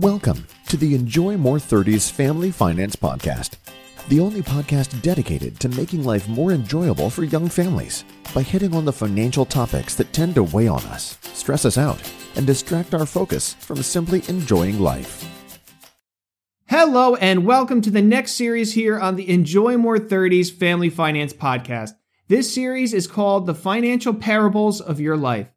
Welcome to the Enjoy More 30s Family Finance Podcast, the only podcast dedicated to making life more enjoyable for young families by hitting on the financial topics that tend to weigh on us, stress us out, and distract our focus from simply enjoying life. Hello, and welcome to the next series here on the Enjoy More 30s Family Finance Podcast. This series is called The Financial Parables of Your Life.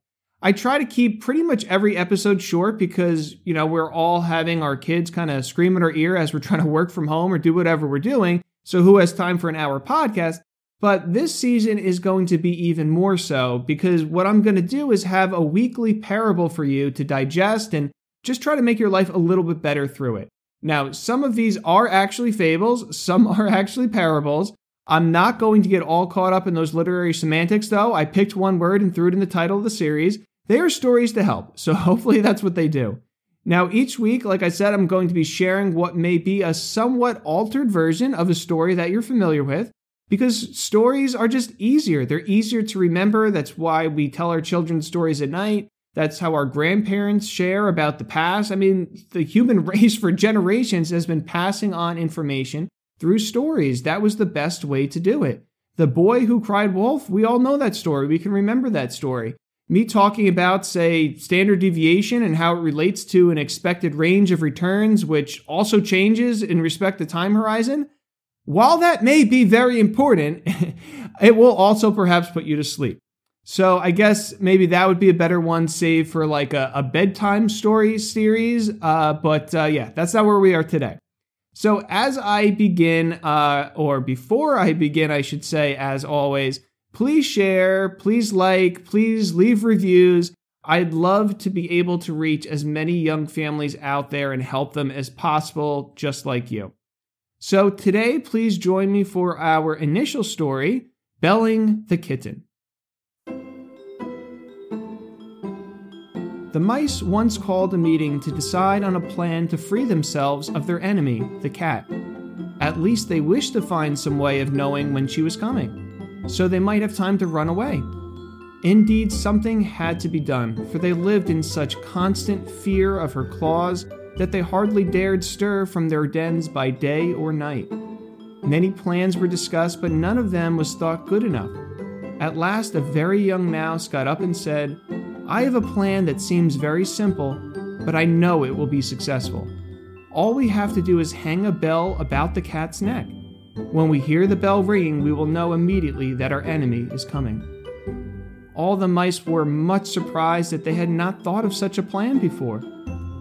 I try to keep pretty much every episode short because, you know, we're all having our kids kind of scream in our ear as we're trying to work from home or do whatever we're doing. So who has time for an hour podcast? But this season is going to be even more so because what I'm going to do is have a weekly parable for you to digest and just try to make your life a little bit better through it. Now, some of these are actually fables, some are actually parables. I'm not going to get all caught up in those literary semantics, though. I picked one word and threw it in the title of the series. They are stories to help, so hopefully that's what they do. Now, each week, like I said, I'm going to be sharing what may be a somewhat altered version of a story that you're familiar with, because stories are just easier. They're easier to remember. That's why we tell our children stories at night. That's how our grandparents share about the past. I mean, the human race for generations has been passing on information through stories. That was the best way to do it. The boy who cried wolf, we all know that story. We can remember that story. Me talking about, say, standard deviation and how it relates to an expected range of returns, which also changes in respect to time horizon, while that may be very important, it will also perhaps put you to sleep. So I guess maybe that would be a better one, save for like a, a bedtime story series. Uh, but uh, yeah, that's not where we are today. So, as I begin, uh, or before I begin, I should say, as always, please share, please like, please leave reviews. I'd love to be able to reach as many young families out there and help them as possible, just like you. So, today, please join me for our initial story Belling the Kitten. The mice once called a meeting to decide on a plan to free themselves of their enemy, the cat. At least they wished to find some way of knowing when she was coming, so they might have time to run away. Indeed, something had to be done, for they lived in such constant fear of her claws that they hardly dared stir from their dens by day or night. Many plans were discussed, but none of them was thought good enough. At last, a very young mouse got up and said, I have a plan that seems very simple, but I know it will be successful. All we have to do is hang a bell about the cat's neck. When we hear the bell ringing, we will know immediately that our enemy is coming. All the mice were much surprised that they had not thought of such a plan before.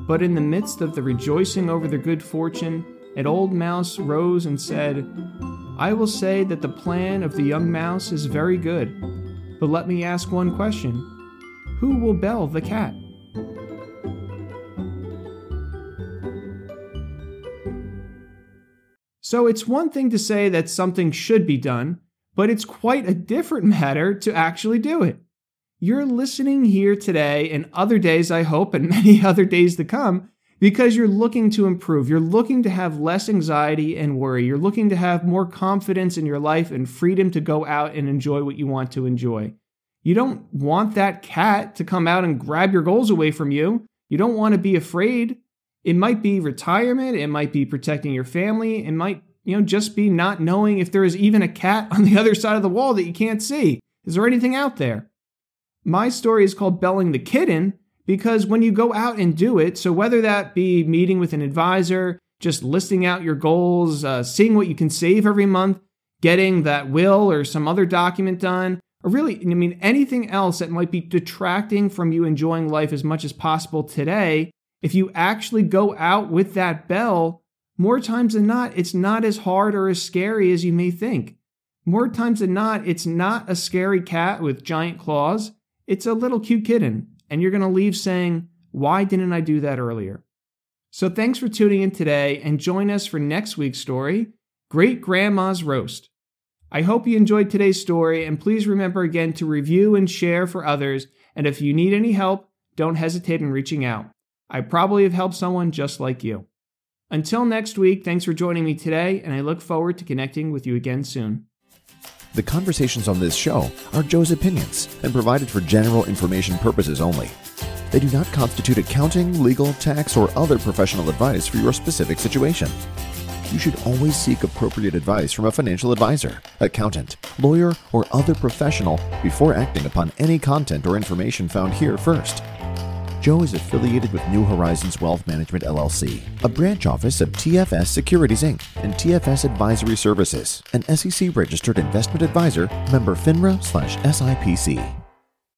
But in the midst of the rejoicing over their good fortune, an old mouse rose and said, I will say that the plan of the young mouse is very good. But let me ask one question who will bell the cat? So it's one thing to say that something should be done, but it's quite a different matter to actually do it. You're listening here today and other days, I hope, and many other days to come, because you're looking to improve. You're looking to have less anxiety and worry. You're looking to have more confidence in your life and freedom to go out and enjoy what you want to enjoy. You don't want that cat to come out and grab your goals away from you. You don't want to be afraid. It might be retirement, it might be protecting your family, it might, you know, just be not knowing if there is even a cat on the other side of the wall that you can't see. Is there anything out there? My story is called Belling the Kitten because when you go out and do it, so whether that be meeting with an advisor, just listing out your goals, uh, seeing what you can save every month, getting that will or some other document done, or really, I mean, anything else that might be detracting from you enjoying life as much as possible today, if you actually go out with that bell, more times than not, it's not as hard or as scary as you may think. More times than not, it's not a scary cat with giant claws. It's a little cute kitten. And you're going to leave saying, Why didn't I do that earlier? So thanks for tuning in today and join us for next week's story Great Grandma's Roast. I hope you enjoyed today's story, and please remember again to review and share for others. And if you need any help, don't hesitate in reaching out. I probably have helped someone just like you. Until next week, thanks for joining me today, and I look forward to connecting with you again soon. The conversations on this show are Joe's opinions and provided for general information purposes only. They do not constitute accounting, legal, tax, or other professional advice for your specific situation. You should always seek appropriate advice from a financial advisor, accountant, lawyer, or other professional before acting upon any content or information found here first. Joe is affiliated with New Horizons Wealth Management LLC, a branch office of TFS Securities Inc. and TFS Advisory Services, an SEC registered investment advisor, member FINRA/SIPC.